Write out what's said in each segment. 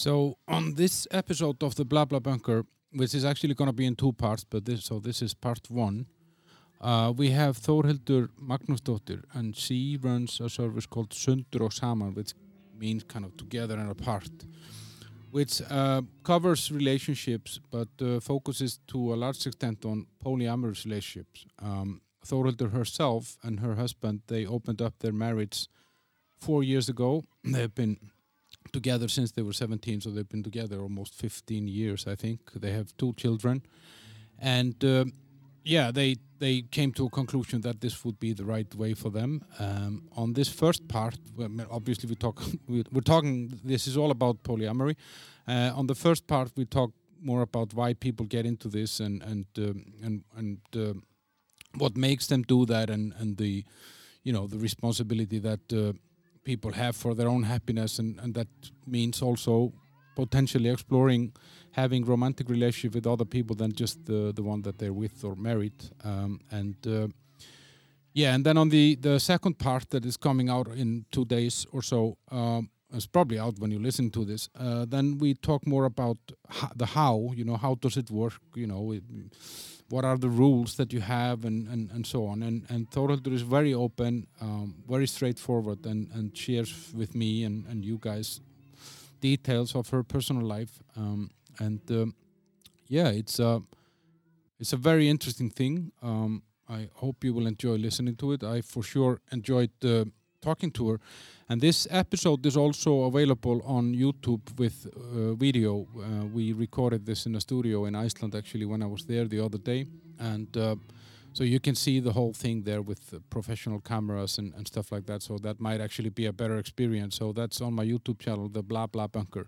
So on this episode of the Bla Bla Bunker, which is actually going to be in two parts, but this so this is part one. Uh, we have Þórhildur Magnúsdóttir, and she runs a service called Sundur og Saman, which means kind of together and apart, which uh, covers relationships but uh, focuses to a large extent on polyamorous relationships. Um, herself and her husband, they opened up their marriage four years ago. They've been together since they were 17, so they've been together almost 15 years, I think. They have two children, and uh, yeah, they they came to a conclusion that this would be the right way for them. Um, on this first part, obviously we talk we're talking. This is all about polyamory. Uh, on the first part, we talk more about why people get into this and and um, and and uh, what makes them do that, and and the you know the responsibility that uh, people have for their own happiness, and and that means also potentially exploring having romantic relationship with other people than just the the one that they're with or married. Um, and uh, yeah and then on the the second part that is coming out in two days or so um, it's probably out when you listen to this uh, then we talk more about the how you know how does it work you know it, what are the rules that you have and, and, and so on. And and Þórhildur is very open um, very straightforward and, and shares with me and, and you guys details of her personal life. Um, and um, yeah it's a it's a very interesting thing. Um, I hope you will enjoy listening to it. I for sure enjoyed uh, talking to her and this episode is also available on YouTube with uh, video uh, we recorded this in a studio in Iceland actually when I was there the other day and uh, so you can see the whole thing there with professional cameras and, and stuff like that. So that might actually be a better experience. So that's on my YouTube channel, the Bla Bla Bunker.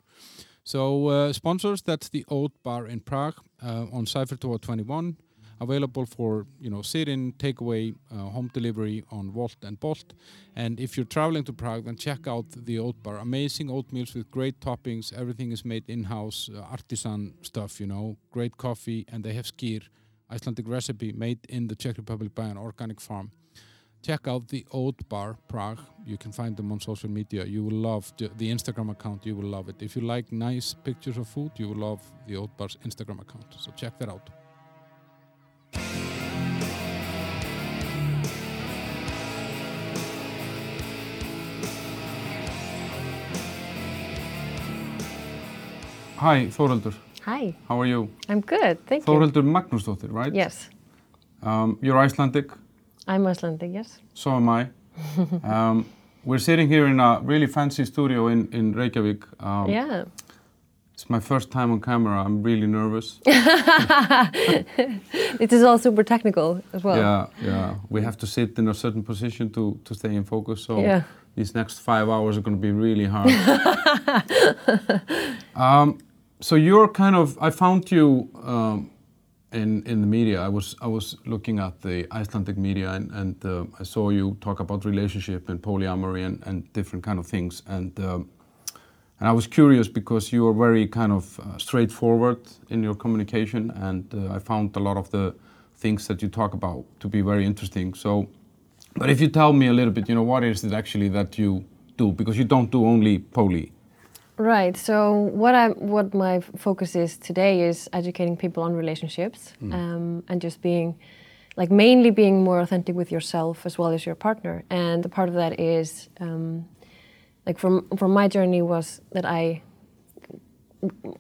So uh, sponsors, that's the Oat Bar in Prague uh, on Cypher 21, available for you know sit-in, takeaway, uh, home delivery on Wolt and Bolt. And if you're traveling to Prague, then check out the Oat Bar. Amazing oatmeals with great toppings. Everything is made in-house, uh, artisan stuff. You know, great coffee, and they have skyr Icelandic recipe made in the Czech Republic by an organic farm. Check out the Oat Bar Prague. You can find them on social media. You will love the Instagram account. You will love it. If you like nice pictures of food, you will love the Oat Bar's Instagram account. So check that out. Hi, Þóraldur. Hi. How are you? I'm good, thank Þórhildur you. Magnúsdóttir, right? Yes. Um, you're Icelandic? I'm Icelandic, yes. So am I. um, we're sitting here in a really fancy studio in, in Reykjavik. Um, yeah. It's my first time on camera. I'm really nervous. it is all super technical as well. Yeah, yeah. We have to sit in a certain position to, to stay in focus. So yeah. these next five hours are going to be really hard. um, so you're kind of I found you um, in in the media. I was I was looking at the Icelandic media and and uh, I saw you talk about relationship and polyamory and, and different kind of things and um, and I was curious because you are very kind of uh, straightforward in your communication and uh, I found a lot of the things that you talk about to be very interesting. So, but if you tell me a little bit, you know, what is it actually that you do because you don't do only poly. Right. So what I what my focus is today is educating people on relationships mm. um, and just being like mainly being more authentic with yourself as well as your partner. And the part of that is um, like from from my journey was that I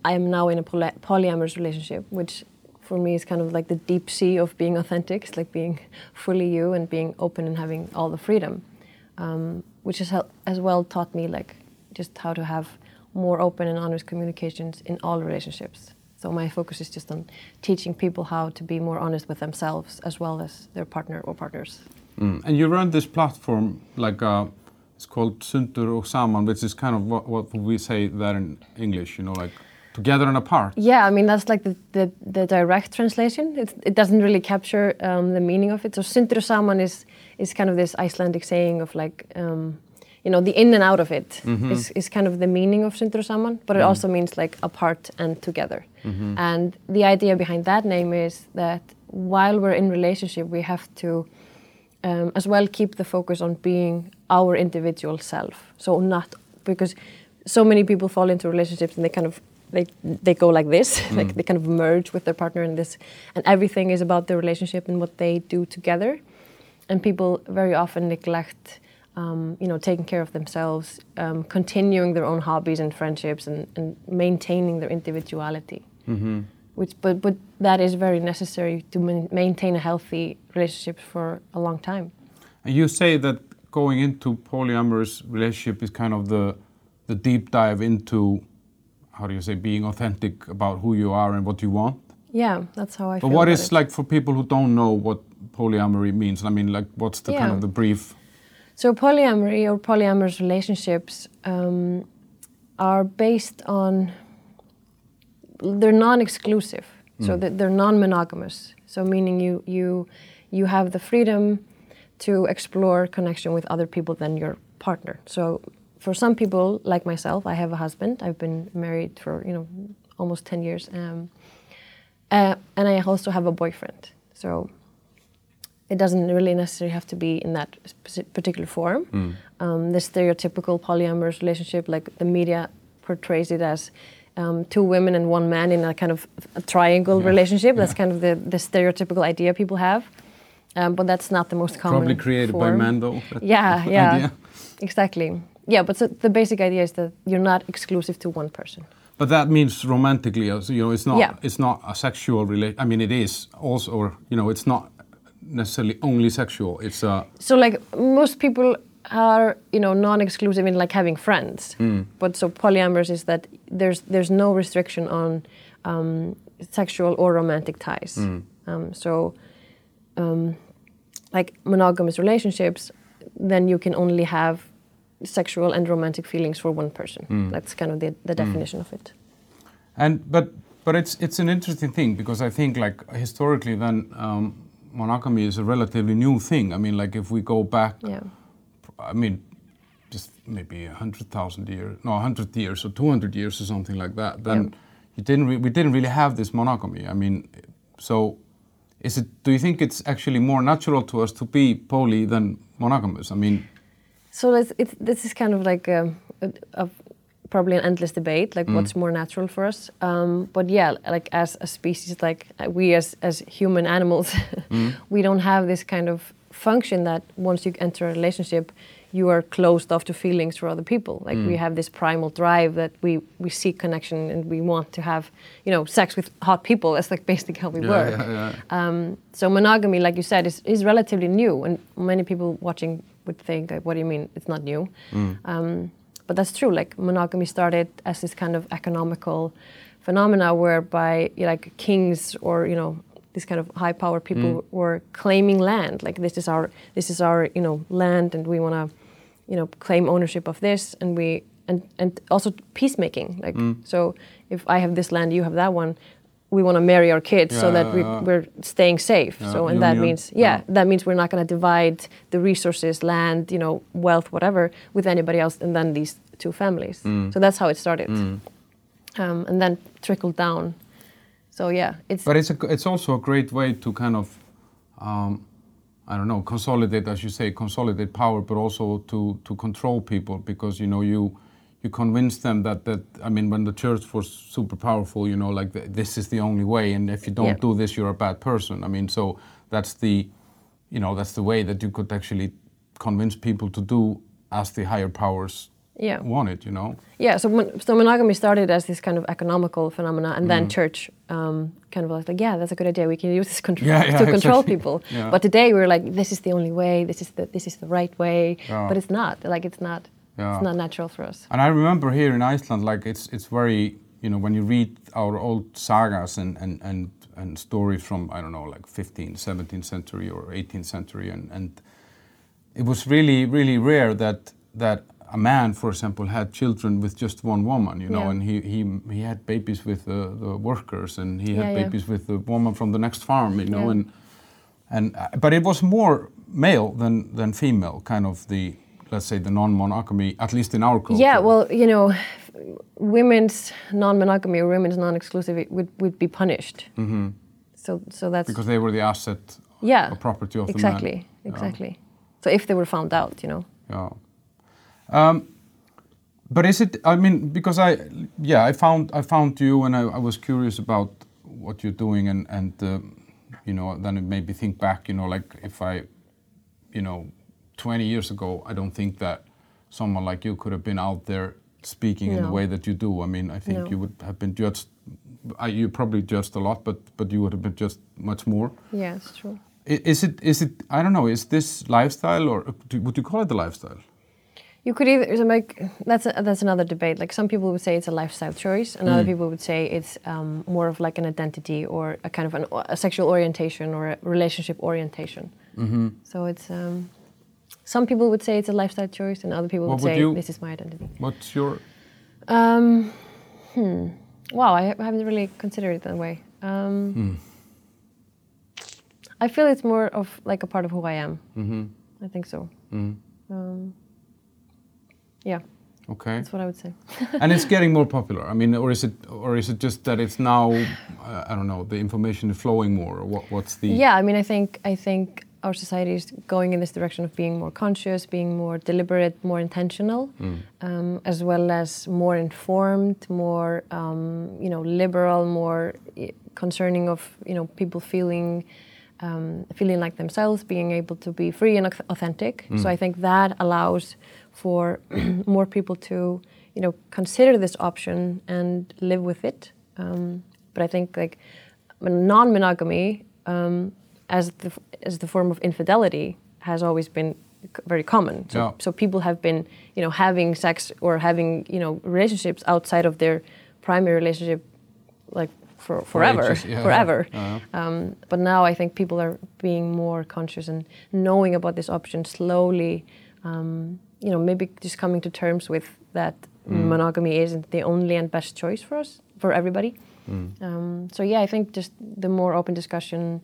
I am now in a poly polyamorous relationship, which for me is kind of like the deep sea of being authentic. It's like being fully you and being open and having all the freedom, um, which has as well taught me like just how to have more open and honest communications in all relationships. So my focus is just on teaching people how to be more honest with themselves as well as their partner or partners. Mm. And you run this platform like uh, it's called Sundur og Saman, which is kind of what, what we say there in English, you know, like together and apart. Yeah, I mean that's like the, the, the direct translation. It, it doesn't really capture um, the meaning of it. So Sundur og Saman is is kind of this Icelandic saying of like. Um, you know, the in and out of it mm -hmm. is is kind of the meaning of Sundur Saman, but it mm -hmm. also means like apart and together. Mm -hmm. And the idea behind that name is that while we're in relationship, we have to um, as well keep the focus on being our individual self. So not because so many people fall into relationships and they kind of they they go like this, like they kind of merge with their partner in this, and everything is about the relationship and what they do together, and people very often neglect. Um, you know, taking care of themselves, um, continuing their own hobbies and friendships, and, and maintaining their individuality. Which, but, but that is very necessary to maintain a healthy relationship for a long time. And you say that going into polyamorous relationship is kind of the the deep dive into how do you say being authentic about who you are and what you want. Yeah, that's how I But what is it. like for people who don't know what polyamory means? I mean, like what's the kind of the brief? So polyamory or polyamorous relationships um, are based on they're non-exclusive, so that they're non-monogamous. So meaning you you you have the freedom to explore connection with other people than your partner. So for some people like myself, I have a husband. I've been married for you know almost ten years, um, uh, and I also have a boyfriend. So it doesn't really necessarily have to be in that particular form. Um, the stereotypical polyamorous relationship, like the media portrays it as um, two women and one man in a kind of a triangle Yeah, relationship. That's yeah. kind of the, the stereotypical idea people have. Um, but that's not the most common. Probably created by form. men though. Yeah, yeah, idea. exactly. Yeah, but so the basic idea is that you're not exclusive to one person. But that means romantically, you know, it's not Yeah. it's not a sexual relation. I mean, it is also, or you know, it's not necessarily only sexual. It's a So like most people are you know non-exclusive in like having friends, but so polyamorous is that there's there's no restriction on um, sexual or romantic ties. Um, so um, like monogamous relationships, then you can only have sexual and romantic feelings for one person. That's kind of the, the definition of it. And but but it's it's an interesting thing because I think like historically then um, monogamy is a relatively new thing. I mean like if we go back, Yeah. I mean just maybe a hundred thousand years, no, a hundred years or two hundred years or something like that. Then you didn't re- we didn't really have this monogamy. I mean, so is it? Do you think it's actually more natural to us to be poly than monogamous? I mean, So let's, it's, this is kind of like a, a, a probably an endless debate, like what's more natural for us. Um, but yeah, like as a species, like we as as human animals, we don't have this kind of function that once you enter a relationship, you are closed off to feelings for other people. Like we have this primal drive that we we seek connection and we want to have, you know, sex with hot people. That's like basically how we Yeah, work. yeah, yeah. Um, so monogamy, like you said, is, is relatively new, and many people watching would think, like, "What do you mean it's not new?" Um, but that's true. Like monogamy started as this kind of economical phenomena, whereby like kings or you know this kind of high power people were claiming land. Like this is our this is our you know land, and we want to you know claim ownership of this, and we and and also peacemaking. Like so, if I have this land, you have that one. We want to marry our kids so that we, we're staying safe. Yeah, so and that means yeah, Yeah. that means we're not going to divide the resources, land, you know, wealth, whatever, with anybody else, and then these two families. So that's how it started, um, and then trickled down. So yeah, it's But it's a, it's also a great way to kind of, um, I don't know, consolidate, as you say, consolidate power, but also to to control people because you know you you convince them that that I mean when the church was super powerful, you know, like th- this is the only way, and if you don't Yeah. do this, you're a bad person. I mean, so that's the, you know, that's the way that you could actually convince people to do as the higher powers yeah. want it. You know. Yeah, so, mon- so monogamy started as this kind of economical phenomena, and Mm. then church um, kind of was like, yeah, that's a good idea. We can use this control Yeah, yeah, to control exactly. people. Yeah. But today we're like, this is the only way. This is the this is the right way. But it's not. Like it's not. It's not natural for us. And I remember here in Iceland, like it's it's very you know when you read our old sagas and and and, and stories from I don't know like 15th, 17th century or 18th century, and and it was really really rare that that a man, for example, had children with just one woman, you know, Yeah. and he he he had babies with the, the workers, and he had Yeah, yeah. babies with the woman from the next farm, you know, Yeah. and and uh, but it was more male than than female, kind of the let's say the non-monogamy, at least in our culture. Yeah, well, you know, women's non-monogamy or women's non-exclusivity would, would be punished. Mm-hmm. So, so that's because they were the asset yeah, property of exactly, the man. exactly. So if they were found out, you know, Yeah. Um, But is it? I mean, because I, yeah, I found I found you, and I, I was curious about what you're doing, and and uh, you know, then it made me think back. You know, like if I, you know, 20 years ago, I don't think that someone like you could have been out there speaking in the way that you do. I mean, I think No. you would have been judged. I, you probably judged a lot, but but you would have been judged much more. Yeah, it's true. I- Is it? Is it? I don't know. Is this lifestyle, or would you call it the lifestyle? You could either so make that's a, that's another debate. Like some people would say it's a lifestyle choice, and other Mm. people would say it's um, more of like an identity or a kind of an, a sexual orientation or a relationship orientation. Mm-hmm. So it's um, some people would say it's a lifestyle choice, and other people What would would say you- this is my identity. What's your? Um, hmm. Wow, I, I haven't really considered it that way. Um, Hmm. I feel it's more of like a part of who I am. Mm-hmm. I think so. Mm. Yeah, Okay. that's what I would say. and it's getting more popular. I mean, or is it, or is it just that it's now, uh, I don't know, the information is flowing more, or what, what's the? Yeah, I mean, I think I think our society is going in this direction of being more conscious, being more deliberate, more intentional, Mm. um, as well as more informed, more um, you know liberal, more eh, concerning of you know people feeling. Um, feeling like themselves, being able to be free and auth- authentic. So Mm. I think that allows for more people to, you know, consider this option and live with it. Um, but I think like non-monogamy um, as the as the form of infidelity has always been very common. So, Yeah. so people have been, you know, having sex or having, you know, relationships outside of their primary relationship, like for forever, ages, yeah. forever. Uh-huh. Um, but now I think people are being more conscious and knowing about this option slowly. Um, you know, maybe just coming to terms with that Mm. monogamy isn't the only and best choice for us, for everybody. Mm. Um, so yeah, I think just the more open discussion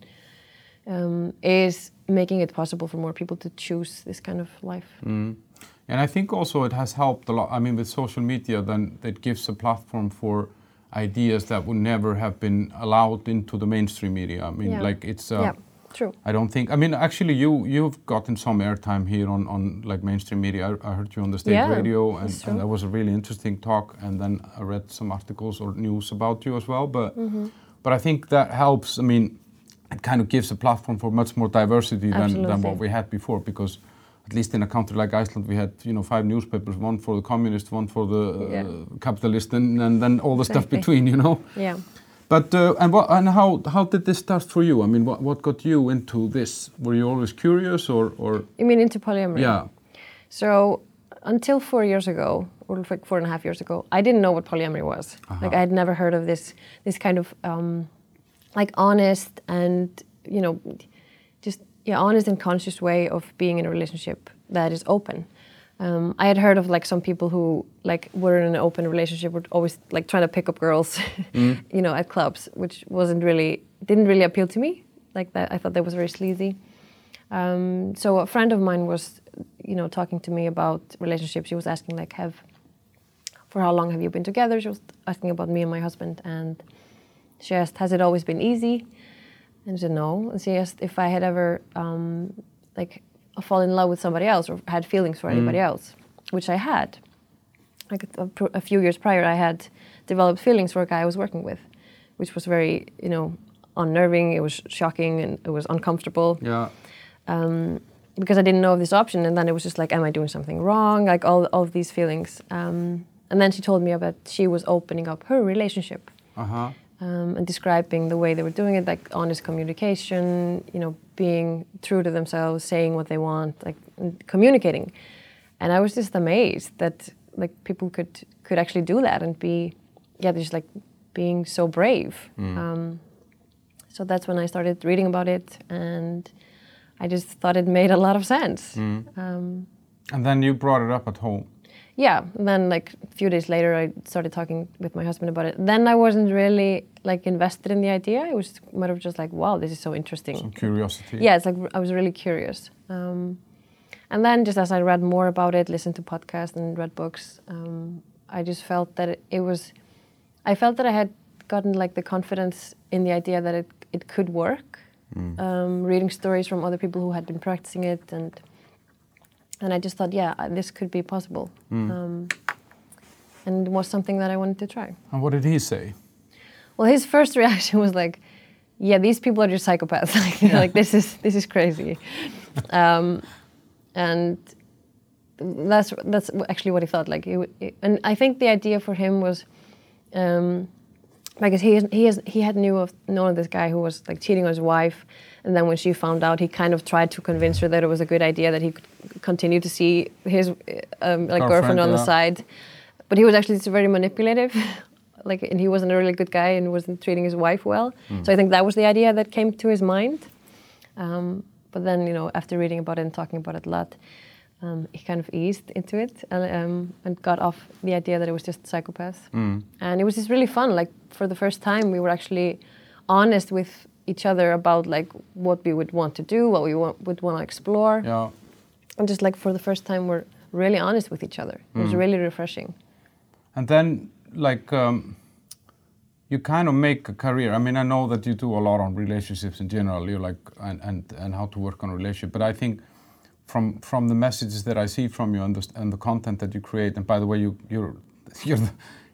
um, is making it possible for more people to choose this kind of life. Mm. And I think also it has helped a lot. I mean, with social media, then it gives a platform for ideas that would never have been allowed into the mainstream media. I mean, Yeah. like it's. Uh, yeah, true. I don't think. I mean, actually, you you've gotten some airtime here on on like mainstream media. I, I heard you on the state Yeah, radio, and, and that was a really interesting talk. And then I read some articles or news about you as well. But Mm-hmm. but I think that helps. I mean, it kind of gives a platform for much more diversity than, than what we had before. Because at least in a country like Iceland, we had you know five newspapers: one for the communist, one for the uh, Yeah. capitalist, and, and then all the stuff between. You know. Yeah. But uh, and what and how how did this start for you? I mean, what what got you into this? Were you always curious, or or You mean into polyamory? yeah? So until four years ago, or like four and a half years ago, I didn't know what polyamory was. Uh-huh. Like I had never heard of this this kind of um, like honest and you know just yeah honest and conscious way of being in a relationship that is open. Um, I had heard of like some people who like were in an open relationship were always like trying to pick up girls, you know, at clubs, which wasn't really didn't really appeal to me. Like that, I thought that was very sleazy. Um, so a friend of mine was, you know, talking to me about relationships. She was asking like, have, for how long have you been together? She was asking about me and my husband, and she asked, has it always been easy? And I said no. And she asked if I had ever, um, like, fall in love with somebody else or had feelings for anybody else, which I had. Like a, a- a few years prior, I had developed feelings for a guy I was working with, which was very, you know, unnerving. It was shocking and it was uncomfortable Yeah. um, because I didn't know of this option. And then it was just like, am I doing something wrong? Like all, all of these feelings. Um, and then she told me about she was opening up her relationship Uh huh. Um, and describing the way they were doing it, like honest communication, you know, being true to themselves, saying what they want, like communicating. And I was just amazed that like people could could actually do that and be, yeah, just like being so brave. Um, so that's when I started reading about it, and I just thought it made a lot of sense. Um, And then you brought it up at home. Yeah then like a few days later i started talking with my husband about it. Then i wasn't really like invested in the idea. It was more of just like wow this is so interesting. Some curiosity. yeah it's like i was really curious. Um, and then just as i read more about it listened to podcasts and read books um, i just felt that it, it was i felt that i had gotten like the confidence in the idea that it, it could work. Um, reading stories from other people who had been practicing it and and I just thought, yeah, this could be possible. Um, and it was something that I wanted to try. And what did he say? Well, his first reaction was like, "Yeah, these people are just psychopaths. like, like this is this is crazy," um, and that's that's actually what he thought. Like, he, he- and I think the idea for him was. Um, because he he has he had knew of known of this guy who was like cheating on his wife, and then when she found out, he kind of tried to convince her that it was a good idea that he could continue to see his um, like Girlfriend, girlfriend on the side, but he was actually just very manipulative, like and he wasn't a really good guy and wasn't treating his wife well. So I think that was the idea that came to his mind. Um, but then you know after reading about it and talking about it a lot, um, he kind of eased into it and, um, and got off the idea that it was just psychopaths. And it was just really fun. Like for the first time, we were actually honest with each other about like what we would want to do, what we want, would want to explore, Yeah. and just like for the first time, we're really honest with each other. It was really refreshing. And then, like, um, you kind of make a career. I mean, I know that you do a lot on relationships in general. You like and and and how to work on a relationship. But I think from from the messages that I see from you and the and the content that you create. And by the way, you you're you're the,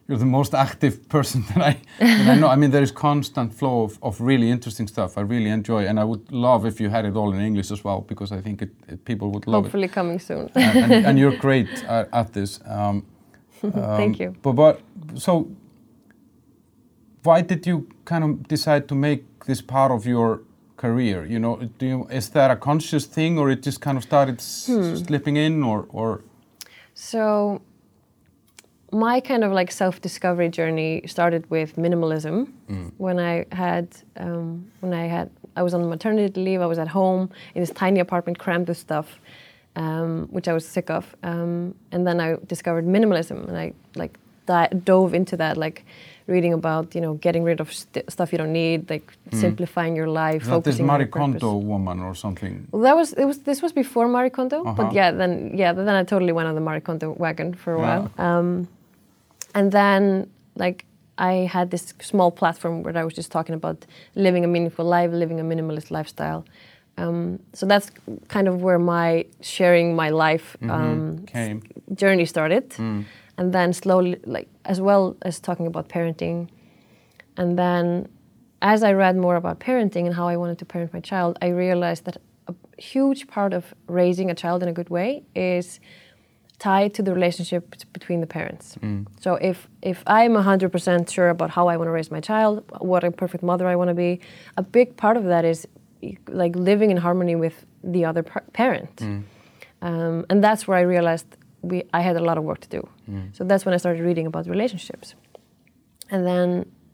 you're the most active person that I that I know. I mean, there is constant flow of, of really interesting stuff. I really enjoy, and I would love if you had it all in English as well, because I think it, it people would love it Hopefully coming soon. and, and, and you're great at, at this. Um, Thank um, you. But, but so, why did you kind of decide to make this part of your career? You know, do you, is that a conscious thing, or it just kind of started Hmm. slipping in, or or So, my kind of like self discovery journey started with minimalism when I had um, when I had I was on maternity leave. I was at home in this tiny apartment, crammed with stuff, um, which I was sick of. Um, and then I discovered minimalism, and I like di- dove into that, like reading about you know getting rid of st- stuff you don't need, like simplifying your life, is that this Marie. Kondo woman or something? Well, that was it was this was before Marie Kondo, Uh-huh. but yeah, then yeah, then I totally went on the Marie Kondo wagon for a Yeah. while. Um, and then like I had this small platform where I was just talking about living a meaningful life, living a minimalist lifestyle. Um, so that's kind of where my sharing my life um, Came. journey started, and then slowly, like as well as talking about parenting, and then as I read more about parenting and how I wanted to parent my child, I realized that a huge part of raising a child in a good way is tied to the relationship between the parents. So if if I'm 100% sure about how I want to raise my child, what a perfect mother I want to be, a big part of that is like living in harmony with the other par- parent. Um, and that's where I realized we, I had a lot of work to do. So that's when I started reading about relationships. And then,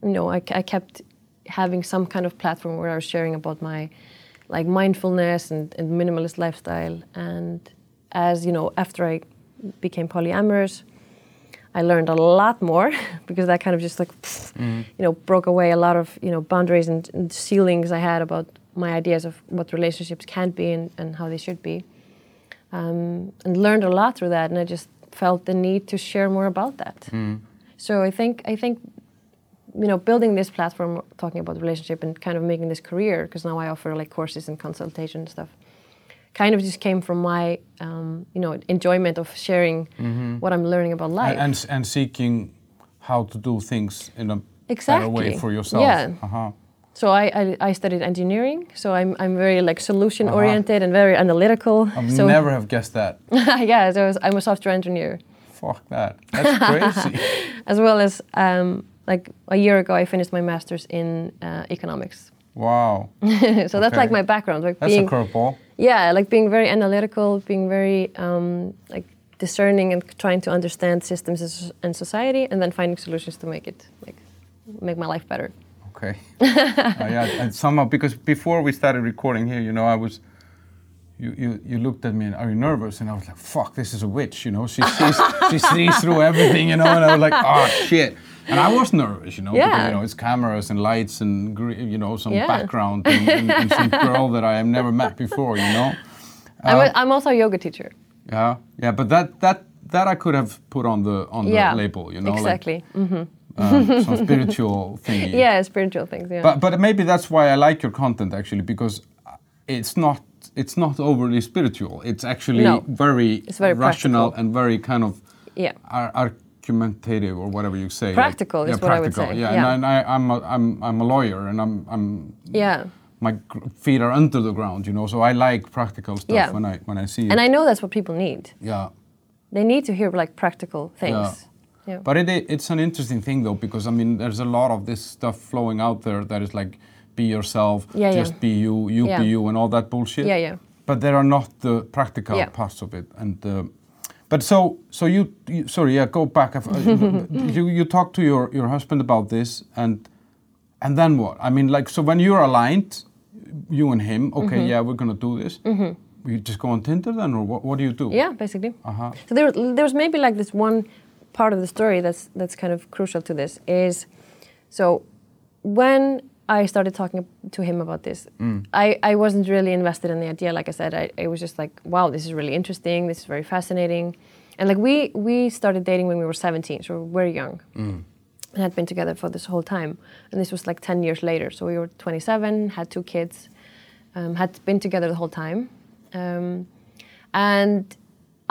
you know, I, I kept having some kind of platform where I was sharing about my like mindfulness and, and minimalist lifestyle. And as, you know, after I became polyamorous, I learned a lot more because that kind of just like, mm-hmm. you know, broke away a lot of, you know, boundaries and, and ceilings I had about my ideas of what relationships can be and, and how they should be. Um, and learned a lot through that. And I just felt the need to share more about that. So I think, I think, you know, building this platform, talking about relationship and kind of making this career, because now I offer like courses and consultation and stuff, kind of just came from my, um, you know, enjoyment of sharing what I'm learning about life. And, and and seeking how to do things in a better way for yourself. Yeah. Uh-huh. So I, I, I studied engineering, so I'm, I'm very like solution oriented and very analytical. I've so never have guessed that. yeah, so I was- I'm a software engineer. Fuck that. That's crazy. as well as um, like a year ago I finished my master's in uh, economics. wow. so that's like my background, like That's being a curveball. yeah, like being very analytical, being very um, like discerning and trying to understand systems and society, and then finding solutions to make it like make my life better. Okay. uh, yeah, and somehow because before we started recording here, you know, I was. You, you, you looked at me and are you nervous? And I was like, fuck, this is a witch, you know. She sees she sees through everything, you know. And I was like, oh shit. And I was nervous, you know, because Yeah. you know it's cameras and lights and you know some Yeah. background and, and, and some girl that I have never met before, you know. I'm, Uh, a, I'm also a yoga teacher. Yeah, yeah, but that that that I could have put on the on the yeah, label, you know, exactly. Mm. like um, some spiritual thingy. Yeah, spiritual things. Yeah. But but maybe that's why I like your content actually because it's not it's not overly spiritual. It's actually No. very, It's very rational practical. and very kind of yeah. ar- ar- documentative or whatever you say. Practical like, is what I would say, Yeah, yeah. and I, I'm, a, I'm, I'm a lawyer and I'm, I'm Yeah. my feet are under the ground, you know. So I like practical stuff Yeah. when I when I see it. And I know that's what people need. yeah. They need to hear like practical things. Yeah. But it, it, it's an interesting thing though because I mean there's a lot of this stuff flowing out there that is like be yourself, Yeah, yeah. just be you, you Yeah. be you, and all that bullshit. Yeah, yeah. But there are not the practical Yeah. parts of it, and uh, but so so you, you sorry yeah go back. uh, you you talk to your your husband about this and and then what? I mean like so when you're aligned, you and him, okay, Mm-hmm. yeah, we're gonna do this. Mm -hmm. You just go on Tinder then, or what? What do you do? Yeah, basically. Uh-huh. So there, there was maybe like this one part of the story that's that's kind of crucial to this is, so when I started talking to him about this, I, I wasn't really invested in the idea. Like I said, I, I was just like, wow, this is really interesting. This is very fascinating. And like we we started dating when we were 17, so we were very young. And had been together for this whole time. And this was like 10 years later. So we were 27, had two kids, um, had been together the whole time. Um, and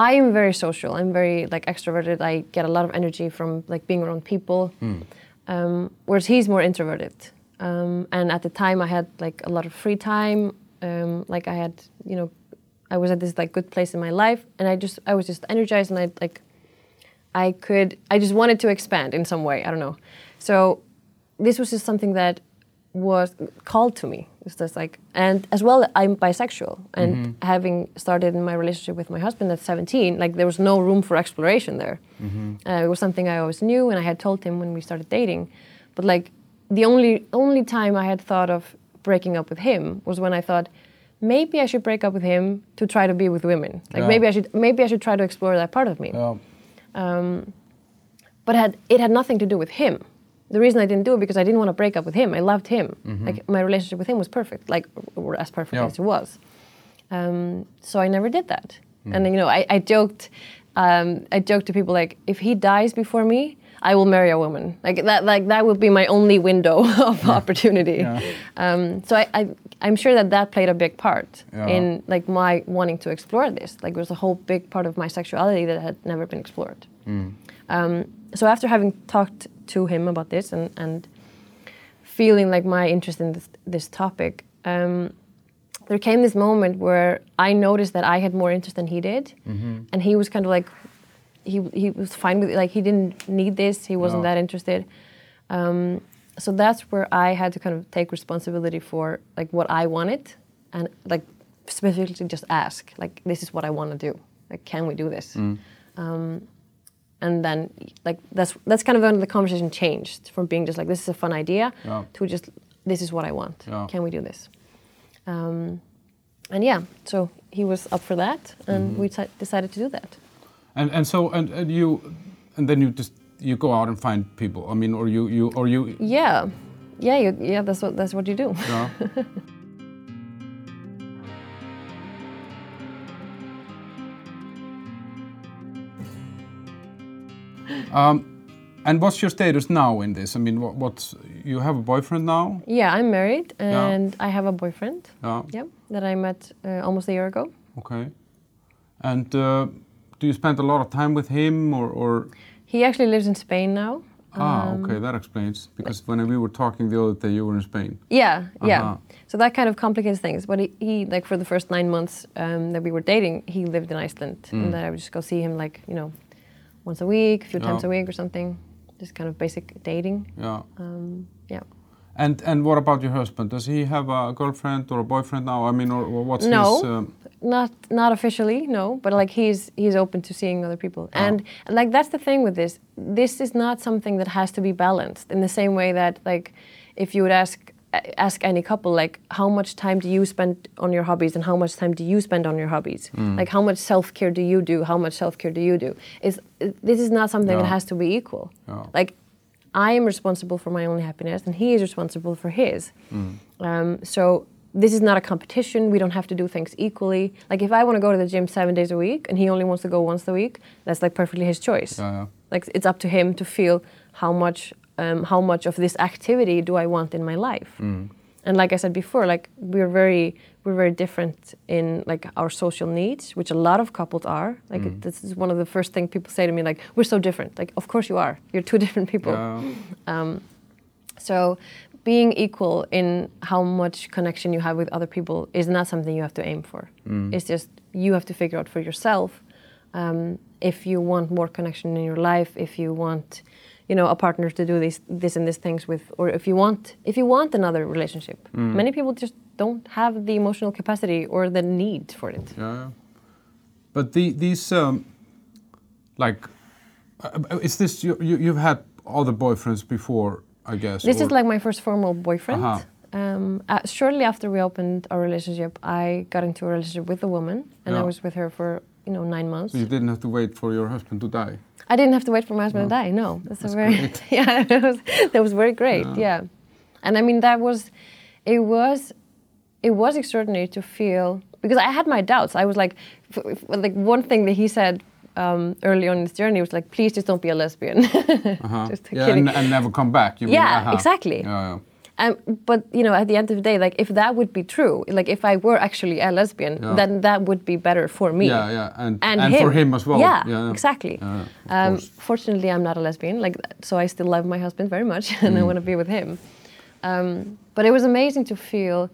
I am very social. I'm very like extroverted. I get a lot of energy from like being around people. Um, whereas he's more introverted. Um, and at the time, I had like a lot of free time. Um, like I had, you know, I was at this like good place in my life, and I just I was just energized, and I like I could I just wanted to expand in some way. I don't know. So this was just something that was called to me. It's just like and as well I'm bisexual and mm-hmm. having started in my relationship with my husband at 17, like there was no room for exploration there. Mm-hmm. Uh, it was something I always knew and I had told him when we started dating. But like the only only time I had thought of breaking up with him was when I thought maybe I should break up with him to try to be with women. Like Yeah. maybe I should maybe I should try to explore that part of me Yeah. Um, but had, it had nothing to do with him. The reason I didn't do it because I didn't want to break up with him. I loved him. Like my relationship with him was perfect, like or as perfect Yeah. as it was. Um, so I never did that. And you know, I, I joked, um, I joked to people like, if he dies before me, I will marry a woman. Like that, like that would be my only window of opportunity. Yeah. Um, so I, I, I'm sure that that played a big part Yeah. in like my wanting to explore this. Like there was a whole big part of my sexuality that had never been explored. Um, so after having talked to him about this and, and feeling like my interest in this, this topic, um, there came this moment where I noticed that I had more interest than he did, and he was kind of like, he he was fine with it. Like he didn't need this. He wasn't Yeah. that interested. Um, so that's where I had to kind of take responsibility for like what I wanted, and like specifically just ask like, this is what I want to do. Like, can we do this? Um, and then like that's that's kind of when the conversation changed from being just like this is a fun idea Yeah. to just this is what I want. Yeah. Can we do this? Um, and yeah, so he was up for that, and we t- decided to do that. And and so and, and you and then you just you go out and find people. I mean, or you you or you. Yeah, yeah, you, yeah. That's what that's what you do. Yeah. um, and what's your status now in this? I mean, what, what's you have a boyfriend now? Yeah, I'm married, and I have a boyfriend. Yeah. Yeah, that I met uh, almost a year ago. Okay. And uh, do you spend a lot of time with him, or, or He actually lives in Spain now. ah, Um, okay, that explains. Because when we were talking the other day, you were in Spain. Yeah, yeah. Uh-huh. So that kind of complicates things. But he, he like for the first nine months um, that we were dating, he lived in Iceland, Mm. and then I would just go see him like you know, once a week, a few times a week or something, just kind of basic dating. Yeah. Um, yeah. And and what about your husband? Does he have a girlfriend or a boyfriend now? I mean, or, or what's No. his? Um, Not not officially, no, but like he's he's open to seeing other people, Ah. and like that's the thing with this. This is not something that has to be balanced in the same way that like if you would ask ask any couple like how much time do you spend on your hobbies and how much time do you spend on your hobbies? Mm. like how much self-care do you do? How much self-care do you do? Is this is not something that has to be equal. Yeah. like i am responsible for my own happiness and he is responsible for his. Mm. um, so this is not a competition. We don't have to do things equally. Like if i want to go to the gym seven days a week and he only wants to go once a week that's like perfectly his choice. Yeah, yeah. like it's up to him to feel how much um, how much of this activity do I want in my life. Mm. and like I said before, like we're very we're very different in like our social needs, which a lot of couples are. Like Mm. this is one of the first things people say to me, like we're so different. Like of course you are. You're two different people. Yeah. So being equal in how much connection you have with other people is not something you have to aim for. It's just you have to figure out for yourself um, if you want more connection in your life, if you want, you know, a partner to do this, this and these things with, or if you want, if you want another relationship. Many people just don't have the emotional capacity or the need for it. Yeah. But the, these, um, like, uh, is this you, you? You've had other boyfriends before, I guess. This is like my first formal boyfriend. Uh-huh. Um, uh, shortly after we opened our relationship, I got into a relationship with a woman, and I was with her for you know nine months. So you didn't have to wait for your husband to die. I didn't have to wait for my husband to die. No, that's, That's a very great. yeah. That was that was very great. Yeah. Yeah. and I mean that was, it was, it was extraordinary to feel because I had my doubts. I was like, like one thing that he said um, early on in this journey was like, please just don't be a lesbian. Uh-huh. Just yeah, and, and never come back. You mean, Yeah, uh-huh. exactly. Yeah, yeah. Um, but you know, at the end of the day, like if that would be true, like if I were actually a lesbian, Yeah. then that would be better for me. Yeah, yeah, and And, and him. for him as well. Yeah, yeah. exactly. Yeah, um, fortunately, I'm not a lesbian, like so I still love my husband very much, and Mm. I want to be with him. Um, but it was amazing to feel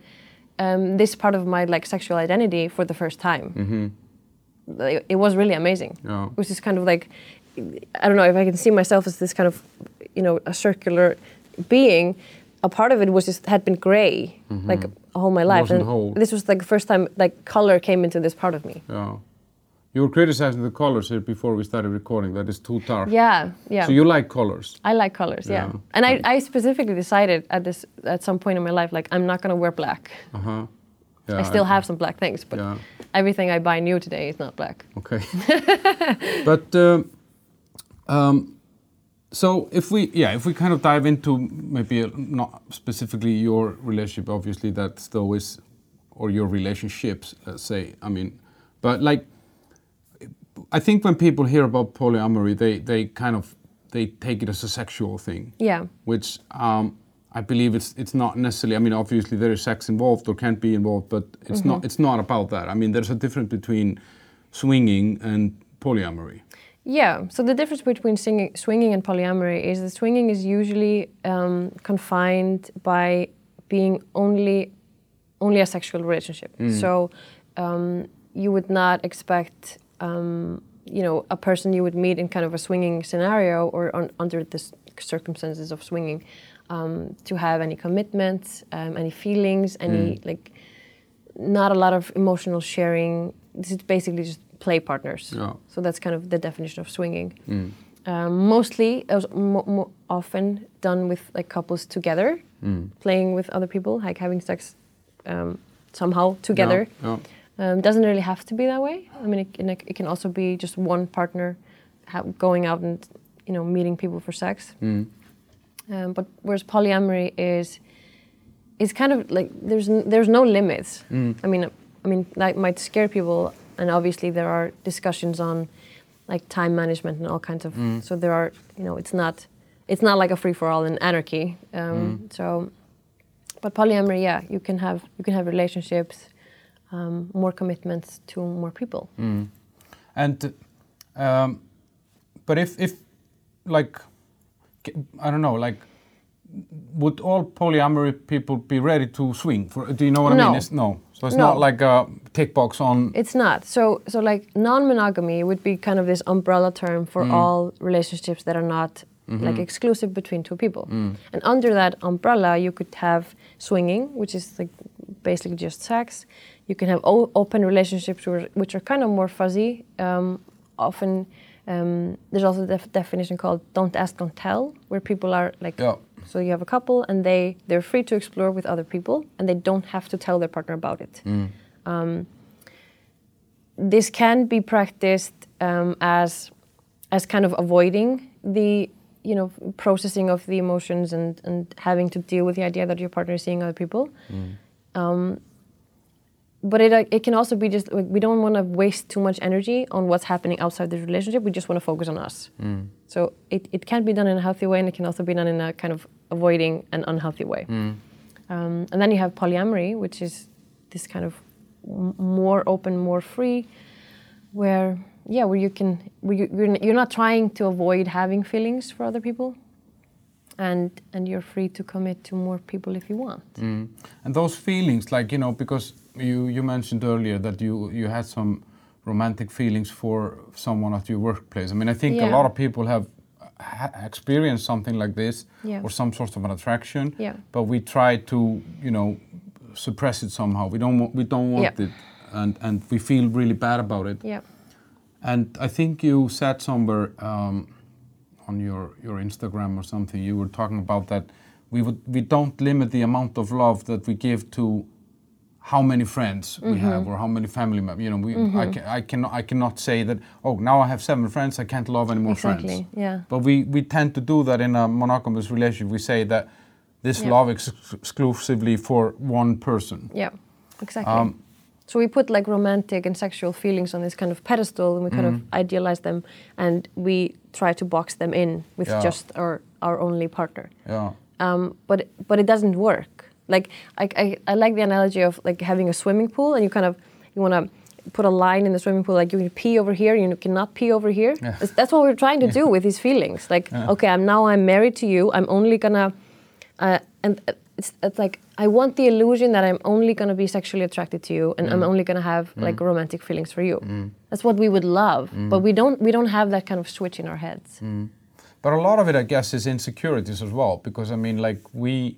um, this part of my like sexual identity for the first time. It, it was really amazing. Yeah. It was just kind of like I don't know if I can see myself as this kind of you know a circular being. A part of it was just had been gray like all my life, and whole. this was like the first time like color came into this part of me. Yeah. You were criticizing the colors here before we started recording. That is too dark. Yeah, yeah. So you like colors? I like colors, yeah. Yeah. And I, I specifically decided at this at some point in my life, like I'm not gonna wear black. Uh huh. Yeah. I still have some black things, but Yeah. everything I buy new today is not black. Okay. but um, um, so if we, yeah, if we kind of dive into maybe uh, not specifically your relationship, obviously that's always, or your relationships, let's say. I mean, but like, I think when people hear about polyamory, they they kind of they take it as a sexual thing. Yeah, which um, I believe it's it's not necessarily. I mean, obviously there is sex involved or can be involved, but it's not it's not about that. I mean, there's a difference between swinging and polyamory. Yeah. So the difference between singing, swinging and polyamory is that swinging is usually um, confined by being only only a sexual relationship. So um, you would not expect, um, you know, a person you would meet in kind of a swinging scenario or on, under the circumstances of swinging um, to have any commitments, um, any feelings, any like, not a lot of emotional sharing. This is basically just play partners. Yeah. So that's kind of the definition of swinging. Um, mostly, it was mo- mo- often done with like couples together, playing with other people, like having sex um, somehow together. Yeah. Um, doesn't really have to be that way. I mean, it, can- it can also be just one partner ha- going out and you know meeting people for sex. Mm. Um, but whereas polyamory is is kind of like there's n- there's no limits. I mean, I mean that might scare people, and obviously there are discussions on like time management and all kinds of. So there are you know it's not it's not like a free for all and anarchy. Um, So, but polyamory, yeah, you can have you can have relationships, um, more commitments to more people. And um, but if if like I don't know like would all polyamory people be ready to swing for do you know what I mean it's no so it's No. not like a tick box on It's not. So so like non-monogamy would be kind of this umbrella term for all relationships that are not like exclusive between two people. And under that umbrella, you could have swinging, which is like basically just sex. You can have open relationships which are, which are kind of more fuzzy. Um, often um, there's also a def- definition called "don't ask, don't tell," where people are like Yeah. So you have a couple and they they're free to explore with other people and they don't have to tell their partner about it. Um, this can be practiced um, as as kind of avoiding the you know processing of the emotions and and having to deal with the idea that your partner is seeing other people. Um, but it uh, it can also be just like we don't want to waste too much energy on what's happening outside the relationship. We just want to focus on us. So it, it can be done in a healthy way, and it can also be done in a kind of avoiding an unhealthy way. Um, and then you have polyamory, which is this kind of more open, more free, where yeah, where you can where you, you're, you're not trying to avoid having feelings for other people, and and you're free to commit to more people if you want. Mm. And those feelings, like you know, because you you mentioned earlier that you you had some romantic feelings for someone at your workplace. I mean, I think a lot of people have ha- experienced something like this Yeah. or some sort of an attraction. Yeah. But we try to, you know, suppress it somehow. We don't wa- we don't want Yeah. it, and and we feel really bad about it. Yeah. And I think you said somewhere um, on your, your Instagram or something, you were talking about that we would we don't limit the amount of love that we give to how many friends we Mm-hmm. have or how many family members. You know, we, I, can, I cannot I cannot say that. Oh, now I have seven friends. I can't love any more Exactly. friends. Yeah. But we we tend to do that in a monogamous relationship. We say that this Yeah. love is ex- exclusively for one person. Yeah, exactly. Um, so we put like romantic and sexual feelings on this kind of pedestal, and we kind of idealize them, and we try to box them in with Yeah. just our our only partner. Yeah. Um, but but it doesn't work. Like I, I I like the analogy of like having a swimming pool, and you kind of you want to put a line in the swimming pool, like you can pee over here, you cannot pee over here. Yeah. That's, what we're trying to do with these feelings. Like, Yeah. okay, I'm now I'm married to you. I'm only gonna, uh, and it's, it's like I want the illusion that I'm only gonna be sexually attracted to you, and I'm mm. only gonna have mm. like romantic feelings for you. Mm. That's what we would love, but we don't we don't have that kind of switch in our heads. But a lot of it, I guess, is insecurities as well. Because I mean, like we,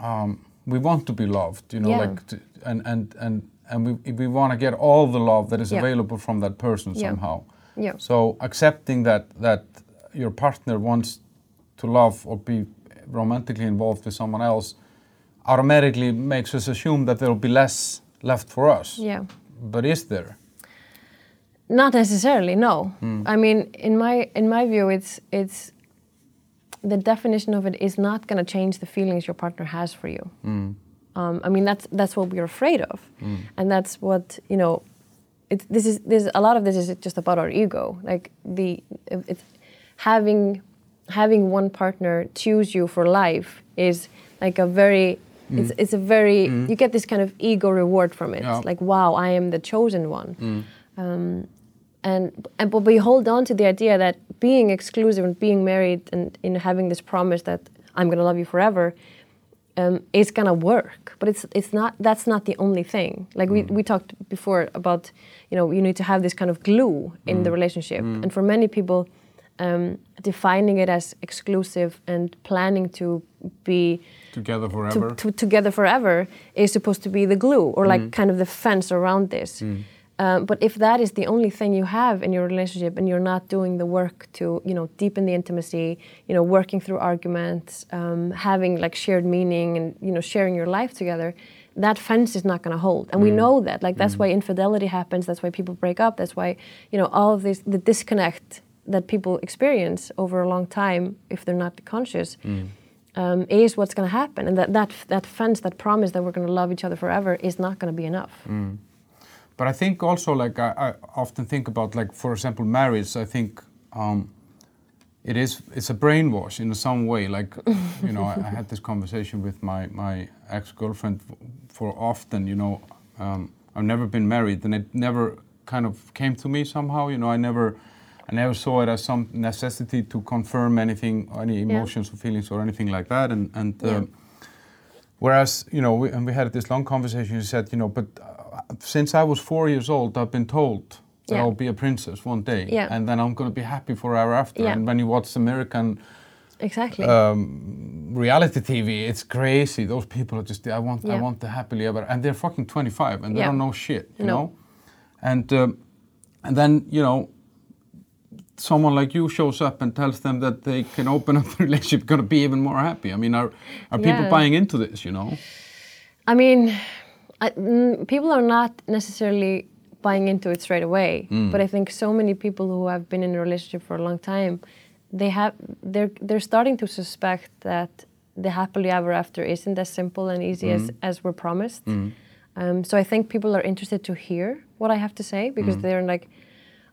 um, we want to be loved, you know, Yeah. like, to, and and and and we we want to get all the love that is Yeah. available from that person Yeah. somehow. Yeah. So accepting that that your partner wants to love or be romantically involved with someone else automatically makes us assume that there will be less left for us. Yeah. But is there? Not necessarily, no. I mean, in my in my view, it's it's the definition of it is not going to change the feelings your partner has for you. Mm. Um, I mean, that's that's what we're afraid of, mm. and that's what you know. It, this is this a lot of this is just about our ego. Like the it's having having one partner choose you for life is like a very it's mm. it's a very you get this kind of ego reward from it. Yeah. Like wow, I am the chosen one. Um, and and but we hold on to the idea that being exclusive and being married and you know, having this promise that I'm going to love you forever um, is going to work. But it's it's not. That's not the only thing. Like we mm. we talked before about, you know, you need to have this kind of glue in the mm. relationship, mm. and for many people. Um, defining it as exclusive and planning to be Together to, forever? to, together forever is supposed to be the glue or like kind of the fence around this. Um, but if that is the only thing you have in your relationship and you're not doing the work to you know deepen the intimacy, you know working through arguments, um, having like shared meaning and you know sharing your life together, that fence is not going to hold. And we know that. Like that's why infidelity happens. That's why people break up. That's why you know all of this the disconnect that people experience over a long time if they're not conscious um, is what's going to happen, and that, that that fence, that promise that we're going to love each other forever, is not going to be enough. But I think also, like I, I often think about, like for example, marriage. I think um, it is it's a brainwash in some way. Like you know, I, I had this conversation with my my ex girlfriend for often. You know, um, I've never been married, and it never kind of came to me somehow. You know, I never. I never saw it as some necessity to confirm anything, any emotions or feelings or anything like that. And, and Yeah. um, Whereas, you know, we, and we had this long conversation. You said, you know, but since I was four years old, I've been told that Yeah. I'll be a princess one day, Yeah. and then I'm going to be happy forever after. Yeah. And when you watch American Exactly. um, reality TV, it's crazy. Those people are just, I want, I want the happily ever, and they're fucking 25, and they don't know shit, you No. know. And um, and then you know, someone like you shows up and tells them that they can open up a relationship, going to be even more happy. I mean, are are people Yeah. buying into this? You know. I mean, I, mm, people are not necessarily buying into it straight away, but I think so many people who have been in a relationship for a long time, they have they're they're starting to suspect that the happily ever after isn't as simple and easy as as we're promised. Um, so I think people are interested to hear what I have to say because they're like,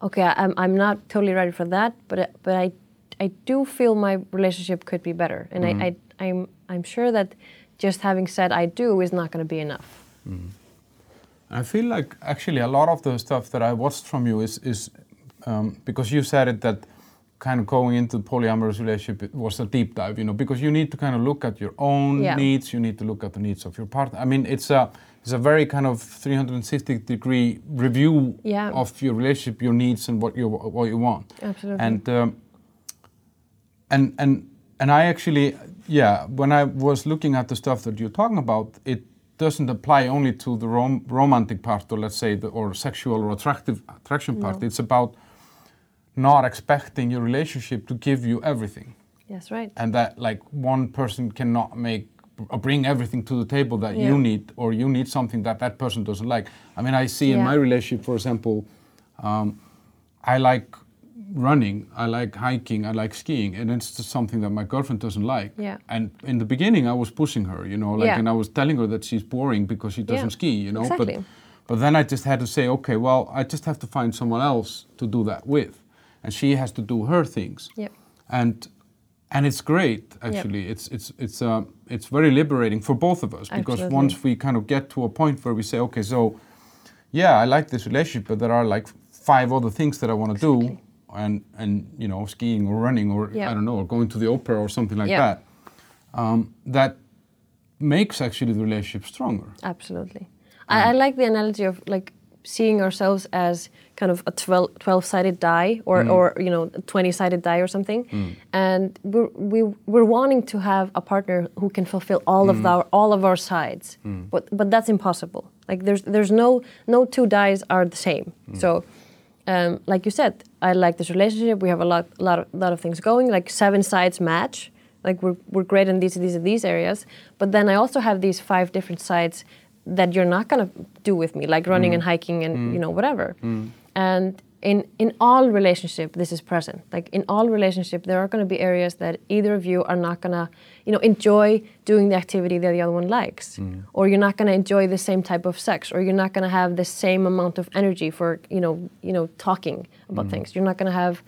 okay, I'm I'm not totally ready for that, but I- but I I do feel my relationship could be better, and I, I I'm I'm sure that just having said I do is not going to be enough. I feel like actually a lot of the stuff that I watched from you is is um, because you said it that kind of going into polyamorous relationship it was a deep dive, you know, because you need to kind of look at your own Yeah. needs, you need to look at the needs of your partner. I mean, it's a it's a very kind of 360 degree review Yeah. of your relationship, your needs, and what you what you want. Absolutely. And um, and and and I actually, yeah, when I was looking at the stuff that you're talking about, it doesn't apply only to the rom- romantic part, or let's say, the, or sexual or attractive attraction part. No. It's about not expecting your relationship to give you everything, Yes, right. and that like one person cannot make or bring everything to the table that Yeah. you need, or you need something that that person doesn't like. I mean, I see in my relationship, for example, um, I like running, I like hiking, I like skiing, and it's just something that my girlfriend doesn't like. Yeah. And in the beginning, I was pushing her, you know, like, Yeah. and I was telling her that she's boring because she doesn't Yeah, ski, you know. exactly. But but then I just had to say, okay, well, I just have to find someone else to do that with, and she has to do her things. Yep. And and it's great actually. It's it's it's uh, it's very liberating for both of us because Absolutely. once we kind of get to a point where we say, okay, so yeah, I like this relationship, but there are like five other things that I want to do, Exactly. And and you know, skiing or running or Yeah. I don't know, or going to the opera or something like Yeah. that. Um, that makes actually the relationship stronger. Absolutely. I, I like the analogy of like seeing ourselves as kind of a 12, 12-sided die or, mm. or you know, a 20-sided die or something. Mm. And we're, we, we're wanting to have a partner who can fulfill all of mm. our all of our sides. But but that's impossible. Like there's there's no no two dies are the same. So um, like you said, I like this relationship. We have a lot, lot, of, lot of things going. Like seven sides match. Like we're, we're great in these, these, these areas. But then I also have these five different sides that you're not gonna do with me, like running mm. and hiking and mm. you know whatever. Mm. And in in all relationship, this is present. Like in all relationship, there are gonna be areas that either of you are not gonna, you know, enjoy doing the activity that the other one likes, mm. or you're not gonna enjoy the same type of sex, or you're not gonna have the same amount of energy for you know you know talking about mm. things. You're not gonna have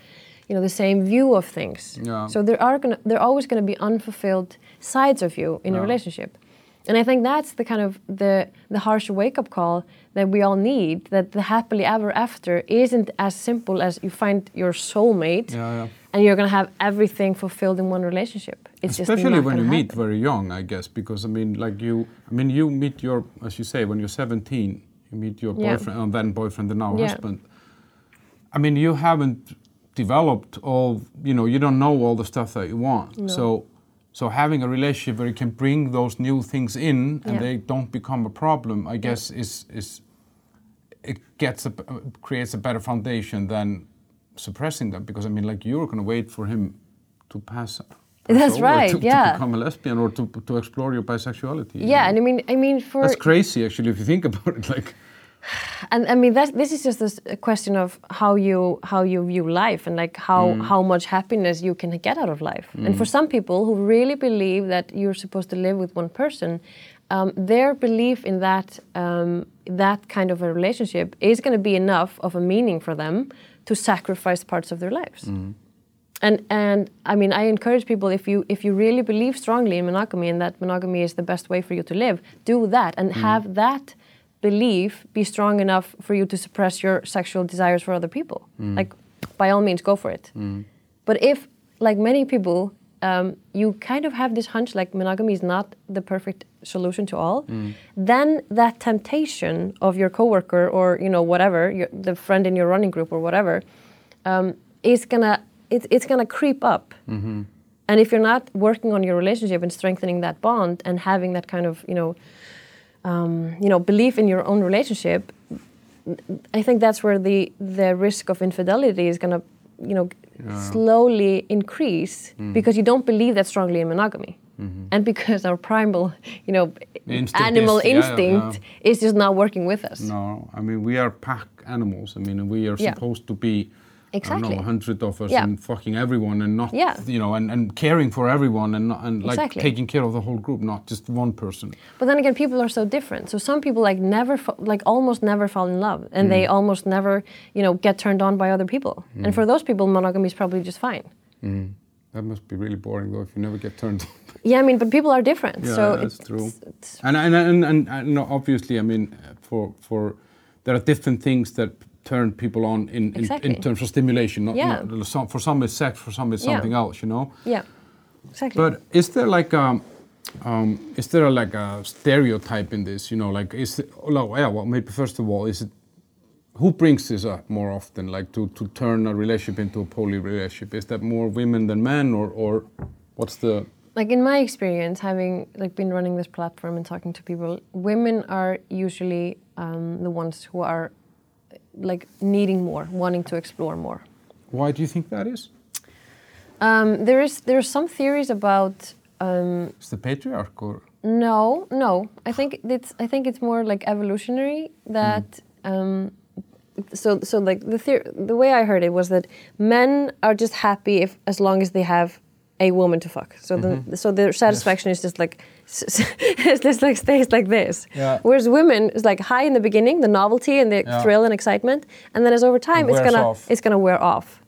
you know the same view of things. Yeah. So there are gonna there are always gonna be unfulfilled sides of you in a relationship. And I think that's the kind of the the harsh wake up call that we all need. That the happily ever after isn't as simple as you find your soulmate Yeah, yeah. and you're gonna have everything fulfilled in one relationship. It's Especially when you gonna meet very young, I guess, because I mean, like you, I mean, you meet your, as you say, when you're 17, you meet your Yeah. boyfriend, and uh, then boyfriend, and now Yeah. husband. I mean, you haven't developed all, you know, you don't know all the stuff that you want. No. So, so having a relationship where you can bring those new things in and Yeah. they don't become a problem, I guess, is is it gets a, creates a better foundation than suppressing them. Because I mean, like you're going to wait for him to pass. That's right, To, yeah. to become a lesbian or to to explore your bisexuality. you Yeah, know? and I mean, I mean, for that's crazy actually if you think about it. Like, and I mean that this is just a question of how you how you view life and like how how much happiness you can get out of life. And for some people who really believe that you're supposed to live with one person, um, their belief in that um, that kind of a relationship is going to be enough of a meaning for them to sacrifice parts of their lives. And and I mean, I encourage people if you if you really believe strongly in monogamy and that monogamy is the best way for you to live, do that and have that belief be strong enough for you to suppress your sexual desires for other people. Like, by all means, go for it. But if, like many people, um, you kind of have this hunch like monogamy is not the perfect solution to all, then that temptation of your coworker or you know whatever, your, the friend in your running group or whatever, um, is gonna it's it's gonna creep up. And if you're not working on your relationship and strengthening that bond and having that kind of you know um, you know belief in your own relationship, I think that's where the the risk of infidelity is gonna you know slowly increase because you don't believe that strongly in monogamy. And because our primal, you know, Instinct animal is- yeah, yeah, instinct is just not working with us. no, I mean, we are pack animals. I mean, we are Yeah. supposed to be. I don't Exactly. know, a hundred of us Yeah. and fucking everyone and not, Yeah. you know, and, and caring for everyone and, not, and like Exactly. taking care of the whole group, not just one person. But then again, people are so different. So some people like never, like almost never fall in love, and they mm. almost never, you know, get turned on by other people. And for mm. those people, monogamy is probably just fine. Mm. That must be really boring though if you never get turned on. Yeah, I mean, but people are different. Yeah, so that's it's, true. It's, it's, And and and, and, and no, obviously, I mean, for for there are different things that turn people on in in, Exactly. in terms of stimulation. Not, Yeah. not some, for some it's sex, for some it's Yeah. something else. You know. yeah, exactly. But is there like a um, is there like a stereotype in this? You know, like is it, oh, yeah. Well, maybe first of all, is it who brings this up more often? Like to to turn a relationship into a poly relationship? Is that more women than men, or or what's the like in my experience, having like been running this platform and talking to people, women are usually um, the ones who are like needing more, wanting to explore more. why do you think that is? Um, there is there are some theories about um, Is the patriarch or no, no. I think it's I think it's more like evolutionary that. Um, so so like the the way I heard it was that men are just happy if as long as they have a woman to fuck. So the so their satisfaction is just like it's just like stays like this. Yeah. Whereas women is like high in the beginning, the novelty and the Yeah. thrill and excitement, and then as over time it's gonna off. it's gonna wear off.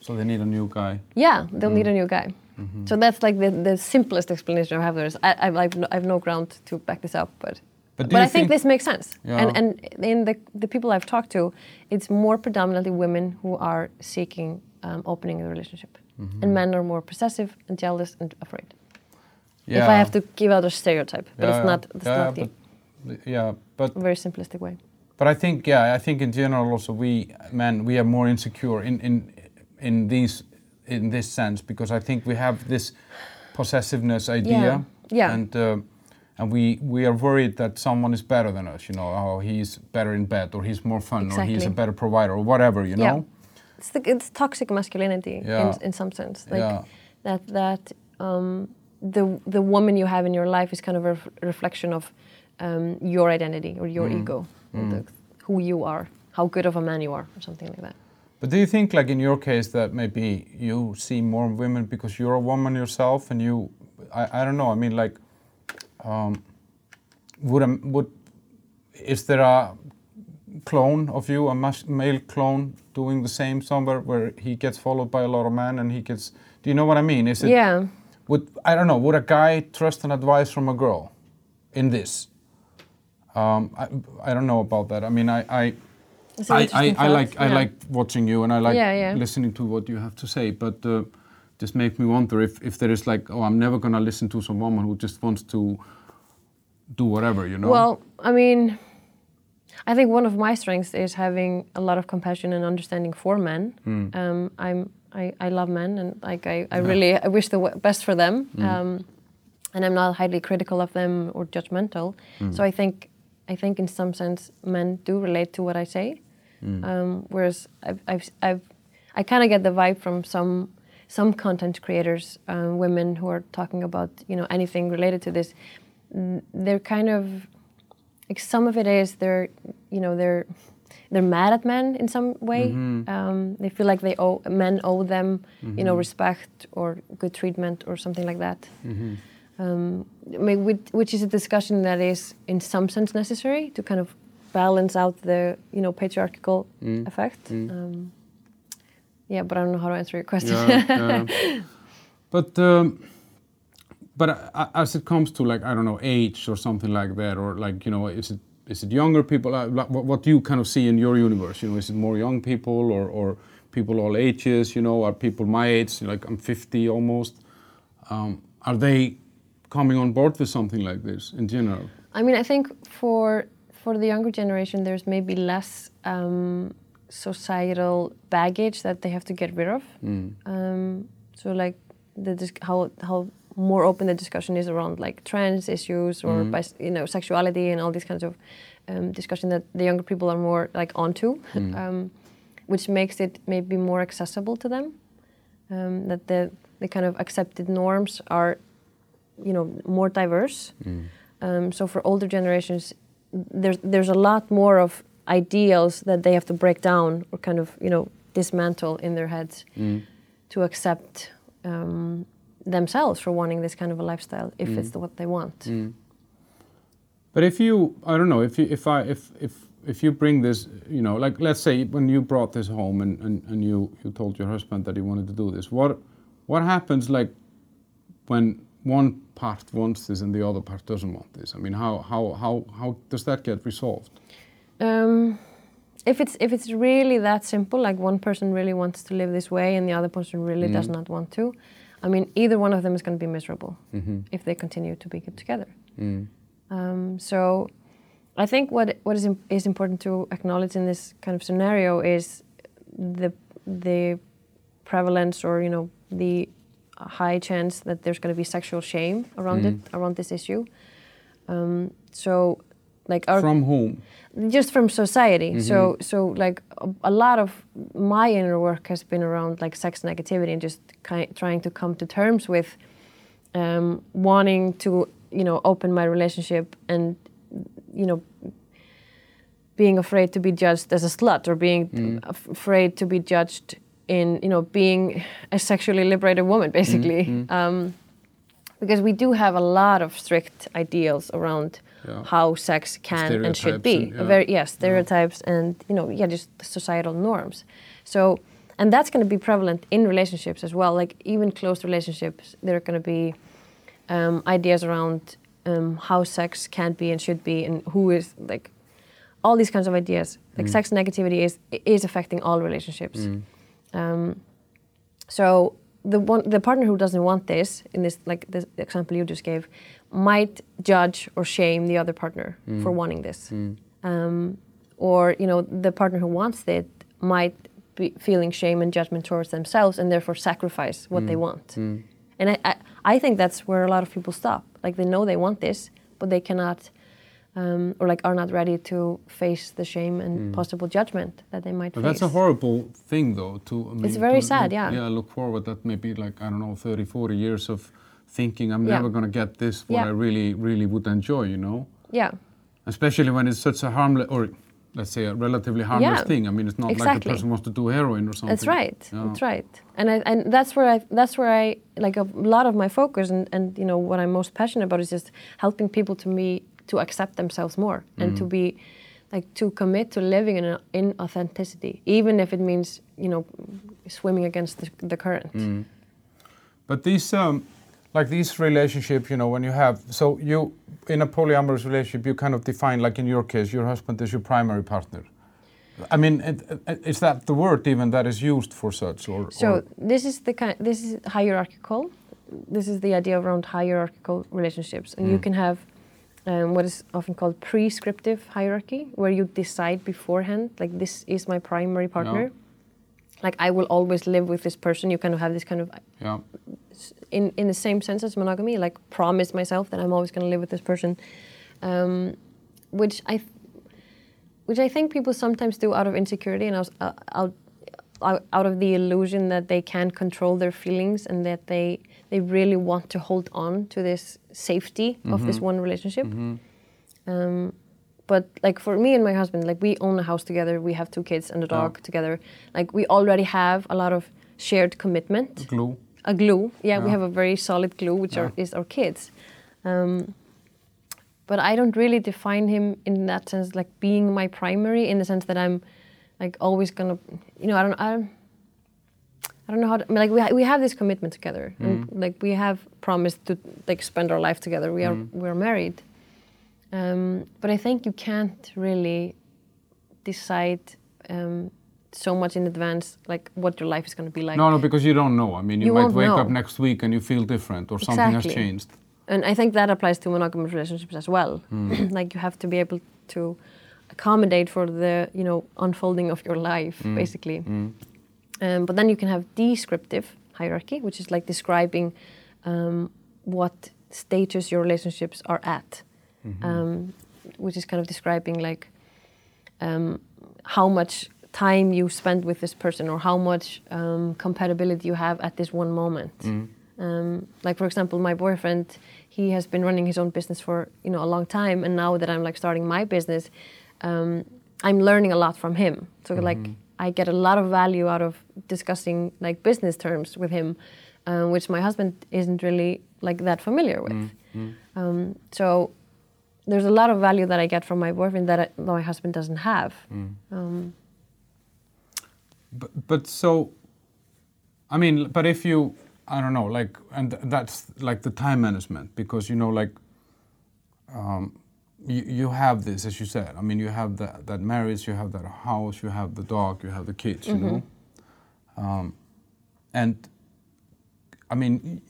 so they need a new guy? Yeah, they'll need a Mm-hmm. new guy. So that's like the, the simplest explanation I have. There's I, I, I've, no, I've no ground to back this up, but But but, I think, think- this makes sense. Yeah. And and in the the people I've talked to, it's more predominantly women who are seeking um, opening a relationship, Mm-hmm. and men are more possessive and jealous and afraid. Yeah. If I have to give out a stereotype, but Yeah, it's not it's yeah, not the but, yeah, but very simplistic way. but I think yeah, I think in general also we men we are more insecure in in in these in this sense because I think we have this possessiveness idea. Yeah, yeah. And uh, and we we are worried that someone is better than us. You know, oh he's better in bed or he's more fun or he's a better provider or whatever. You know. It's the, it's toxic masculinity Yeah. in, in some sense. Like Yeah. that that um, the the woman you have in your life is kind of a ref- reflection of um, your identity or your Mm. ego, or the, who you are, how good of a man you are, or something like that. But do you think, like in your case, that maybe you see more women because you're a woman yourself, and you, I, I don't know. I mean, like, um, would a, would, is there a clone of you, a male clone, doing the same somewhere where he gets followed by a lot of men and he gets? Do you know what I mean? Is it? yeah, Would I don't know? Would a guy trust an advice from a girl in this? Um, I, I don't know about that. I mean, I, I I, I, I like I like watching you and I like Yeah, yeah. listening to what you have to say, but uh, just make me wonder if, if there is like, oh, I'm never gonna listen to some woman who just wants to do whatever, you know? Well, I mean, I think one of my strengths is having a lot of compassion and understanding for men. Hmm. Um, I'm I, I love men and like I, I really I wish the best for them. Hmm. Um, and I'm not highly critical of them or judgmental. Hmm. So I think I think in some sense men do relate to what I say. Hmm. Um, whereas I've, I've, I've I kind of get the vibe from some some content creators, um, women who are talking about you know anything related to this. mm, They're kind of like some of it is they're you know they're they're mad at men in some way. Um, they feel like they owe men owe them you know respect or good treatment or something like that. Um, I mean, which, which is a discussion that is in some sense necessary to kind of balance out the you know patriarchal effect. Um, yeah, but I don't know how to answer your question. yeah, yeah. But um, but uh, as it comes to like I don't know age or something like that, or like you know, is it is it younger people? Uh, like, what, what do you kind of see in your universe? You know, is it more young people or or people all ages? You know, are people my age? Like I'm 50 almost. Um, are they coming on board with something like this in general? I mean, I think for for the younger generation, there's maybe less um, societal baggage that they have to get rid of. Um, so, like the how how more open the discussion is around like trans issues or bis- you know sexuality and all these kinds of um, discussion that the younger people are more like onto, um, which makes it maybe more accessible to them. Um, that the the kind of accepted norms are, you know, more diverse. Um, so for older generations, there's there's a lot more of ideals that they have to break down or kind of you know dismantle in their heads to accept um, themselves for wanting this kind of a lifestyle if it's mm. the, what they want. Mm. But if you, I don't know, if you, if I, if if if you bring this, you know, like let's say when you brought this home and, and, and you, you told your husband that he wanted to do this, what what happens like when one part wants this and the other part doesn't want this? I mean, how how how, how does that get resolved? Um, if it's if it's really that simple, like one person really wants to live this way and the other person really does mm. not want to, I mean, either one of them is going to be miserable if they continue to be together. Um, so, I think what what is is important to acknowledge in this kind of scenario is the the prevalence or you know the high chance that there's going to be sexual shame around it around this issue. Um, so, like our From whom? just from society. So so like a, a lot of my inner work has been around like sex negativity and just ki- trying to come to terms with um, wanting to you know open my relationship and you know being afraid to be judged as a slut or being af- afraid to be judged in you know being a sexually liberated woman basically um, because we do have a lot of strict ideals around Yeah. how sex can and should be. and- yeah. very yes stereotypes and you know yeah just societal norms. So and that's going to be prevalent in relationships as well like even close relationships there are going to be um, ideas around um, how sex can be and should be and who is like all these kinds of ideas. Like sex negativity is is affecting all relationships. Um, so the one the partner who doesn't want this in this like this example you just gave might judge or shame the other partner mm. for wanting this. Mm. Um, or you know the partner who wants it might be feeling shame and judgment towards themselves and therefore sacrifice what they mm. want. And I, I, I think that's where a lot of people stop. Like they know they want this but they cannot um, or like are not ready to face the shame and possible judgment that they might But face that's a horrible thing, though. To I mean, very to sad, yeah. Yeah, look forward that maybe like I don't know, 30, 40 years of thinking I'm Yeah. never gonna get this what Yeah. I really, really would enjoy. You know, yeah especially when it's such a harmless or let's say a relatively harmless Yeah. thing. I mean, it's not like the person wants to do heroin or something. That's right. Yeah. That's right. And I, and that's where I that's where I like a lot of my focus and, and you know what I'm most passionate about is just helping people to me to accept themselves more and to be like to commit to living in a, in authenticity, even if it means you know swimming against the, the current. But these, um, like these relationships, you know, when you have, so you, in a polyamorous relationship, you kind of define, like in your case, your husband is your primary partner. I mean, it, it, is that the word even that is used for such, or? So or, this is the kind. This is hierarchical. This is the idea around hierarchical relationships, and you can have um, what is often called prescriptive hierarchy, where you decide beforehand, like this is my primary partner. Like I will always live with this person. You kind of have this kind of yeah, in in the same sense as monogamy, like promise myself that I'm always going to live with this person, um, which I, which I think people sometimes do out of insecurity and out, uh, out, out of the illusion that they can control their feelings and that they they really want to hold on to this safety of this one relationship. Um, but like for me and my husband, like we own a house together, we have two kids and a Yeah. dog together. Like we already have a lot of shared commitment a glue. a glue. Yeah, we have a very solid glue, which are, is our kids. Um, but I don't really define him in that sense, like being my primary, in the sense that I'm like always gonna, you know, I don't, I don't, I don't know how to, I mean, like we, ha- we have this commitment together, and like we have promised to like spend our life together. We are we're married, um, but I think you can't really decide um, so much in advance, like what your life is going to be like. No, no, because you don't know. I mean, you, You might wake up next week and you feel different, or something has Exactly. changed. And I think that applies to monogamous relationships as well. like you have to be able to accommodate for the you know unfolding of your life, basically. Mm. Um, but then you can have descriptive hierarchy, which is like describing um, what stages your relationships are at, um, which is kind of describing like um, how much time you spend with this person or how much um, compatibility you have at this one moment. Um, like for example, my boyfriend, he has been running his own business for you know a long time, and now that I'm like starting my business, um, I'm learning a lot from him. So like I get a lot of value out of discussing like business terms with him, um, which my husband isn't really like that familiar with. Um, so there's a lot of value that I get from my boyfriend that I, my husband doesn't have. Um, But, but so, I mean, but if you, I don't know, like, and th- that's like the time management because you know, like, um, you, you have this, as you said. I mean, you have that, that marriage, you have that house, you have the dog, you have the kids, you know. Um, and I mean,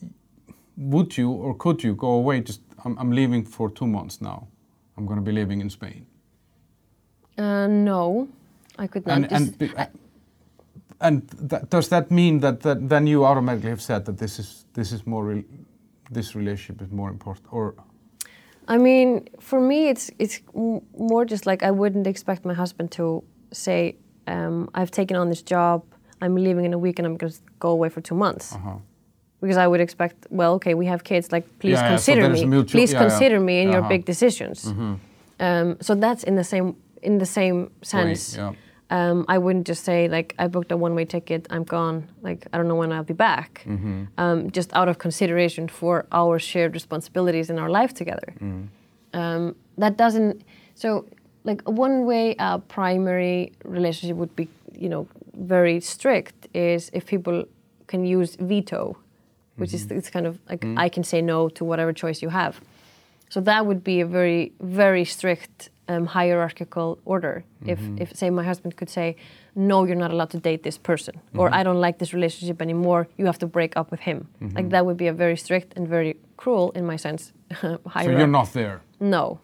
would you or could you go away? Just I'm, I'm leaving for two months now. I'm going to be living in Spain. uh, no, I could not. And, and, be- and that, does that mean that, that then you automatically have said that this is this is more re- this relationship is more important or I mean, for me, it's it's m- more just like I wouldn't expect my husband to say, um, "I've taken on this job. I'm leaving in a week, and I'm going to go away for two months." uh-huh. Because I would expect, well, okay, we have kids. Like, please Yeah, yeah, so consider me. mutual- please yeah, consider me in your Uh-huh. big decisions. Um, so that's in the same in the same sense. Um, I wouldn't just say like I booked a one-way ticket. I'm gone. Like I don't know when I'll be back. Um, just out of consideration for our shared responsibilities in our life together. Um, that doesn't. So like one way a primary relationship would be, you know, very strict is if people can use veto, which is mm-hmm. it's kind of like mm. I can say no to whatever choice you have. So that would be a very, very strict um, hierarchical order. If, mm-hmm. if, say, my husband could say, no, you're not allowed to date this person, or mm-hmm. I don't like this relationship anymore, you have to break up with him. Like that would be a very strict and very cruel, in my sense, so you're not there No.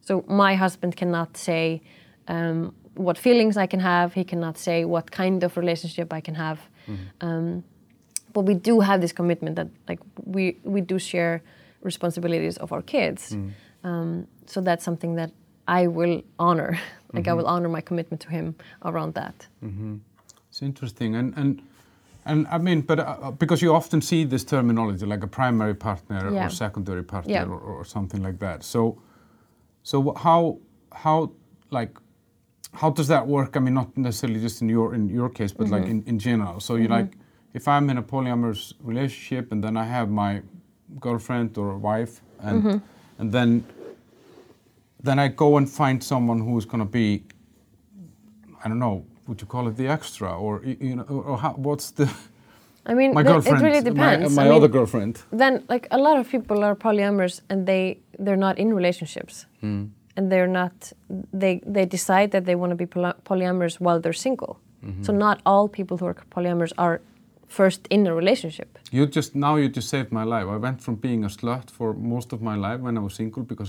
So my husband cannot say um, what feelings I can have. He cannot say what kind of relationship I can have. Um, but we do have this commitment that like we we do share responsibilities of our kids. Mm. Um, so that's something that I will honor. like I mm-hmm. will honor my commitment to him around that. Mm-hmm. it's interesting and and and I mean but uh, uh, because you often see this terminology like a primary partner Yeah. or secondary partner Yeah. or, or something like that so so how how like how does that work I mean not necessarily just in your in your case but like mm-hmm. in, in general so you like if I'm in a polyamorous relationship and then I have my girlfriend or wife and mm-hmm. and then then I go and find someone who's going to be I don't know would you call it the extra or you know or, how, what's the I mean, my girlfriend it really my- depends. my, mean, other girlfriend. then like a lot of people are polyamorous and they they're not in relationships. Hmm. And they're not they they decide that they want to be poly- polyamorous while they're single. Mm-hmm. So not all people who are polyamorous are first in a relationship You just now you just saved my life. I went from being a slut for most of my life when I was single because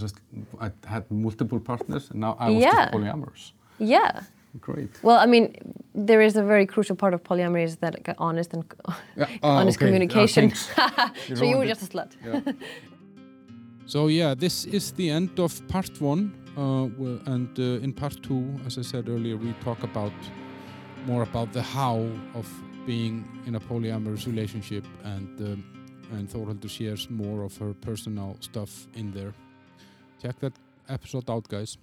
I, I had multiple partners, and now I was Yeah. just polyamorous. yeah Great. well i mean there is a very crucial part of polyamory is that like, honest and Yeah, ah, honest okay. Communication thanks. so you were just a slut Yeah. So yeah, this is the end of part one, uh, and uh, in part two, as I said earlier, we talk about more about the how of being in a polyamorous relationship, and um, and Þórhildur shares more of her personal stuff in there. Check that episode out, guys.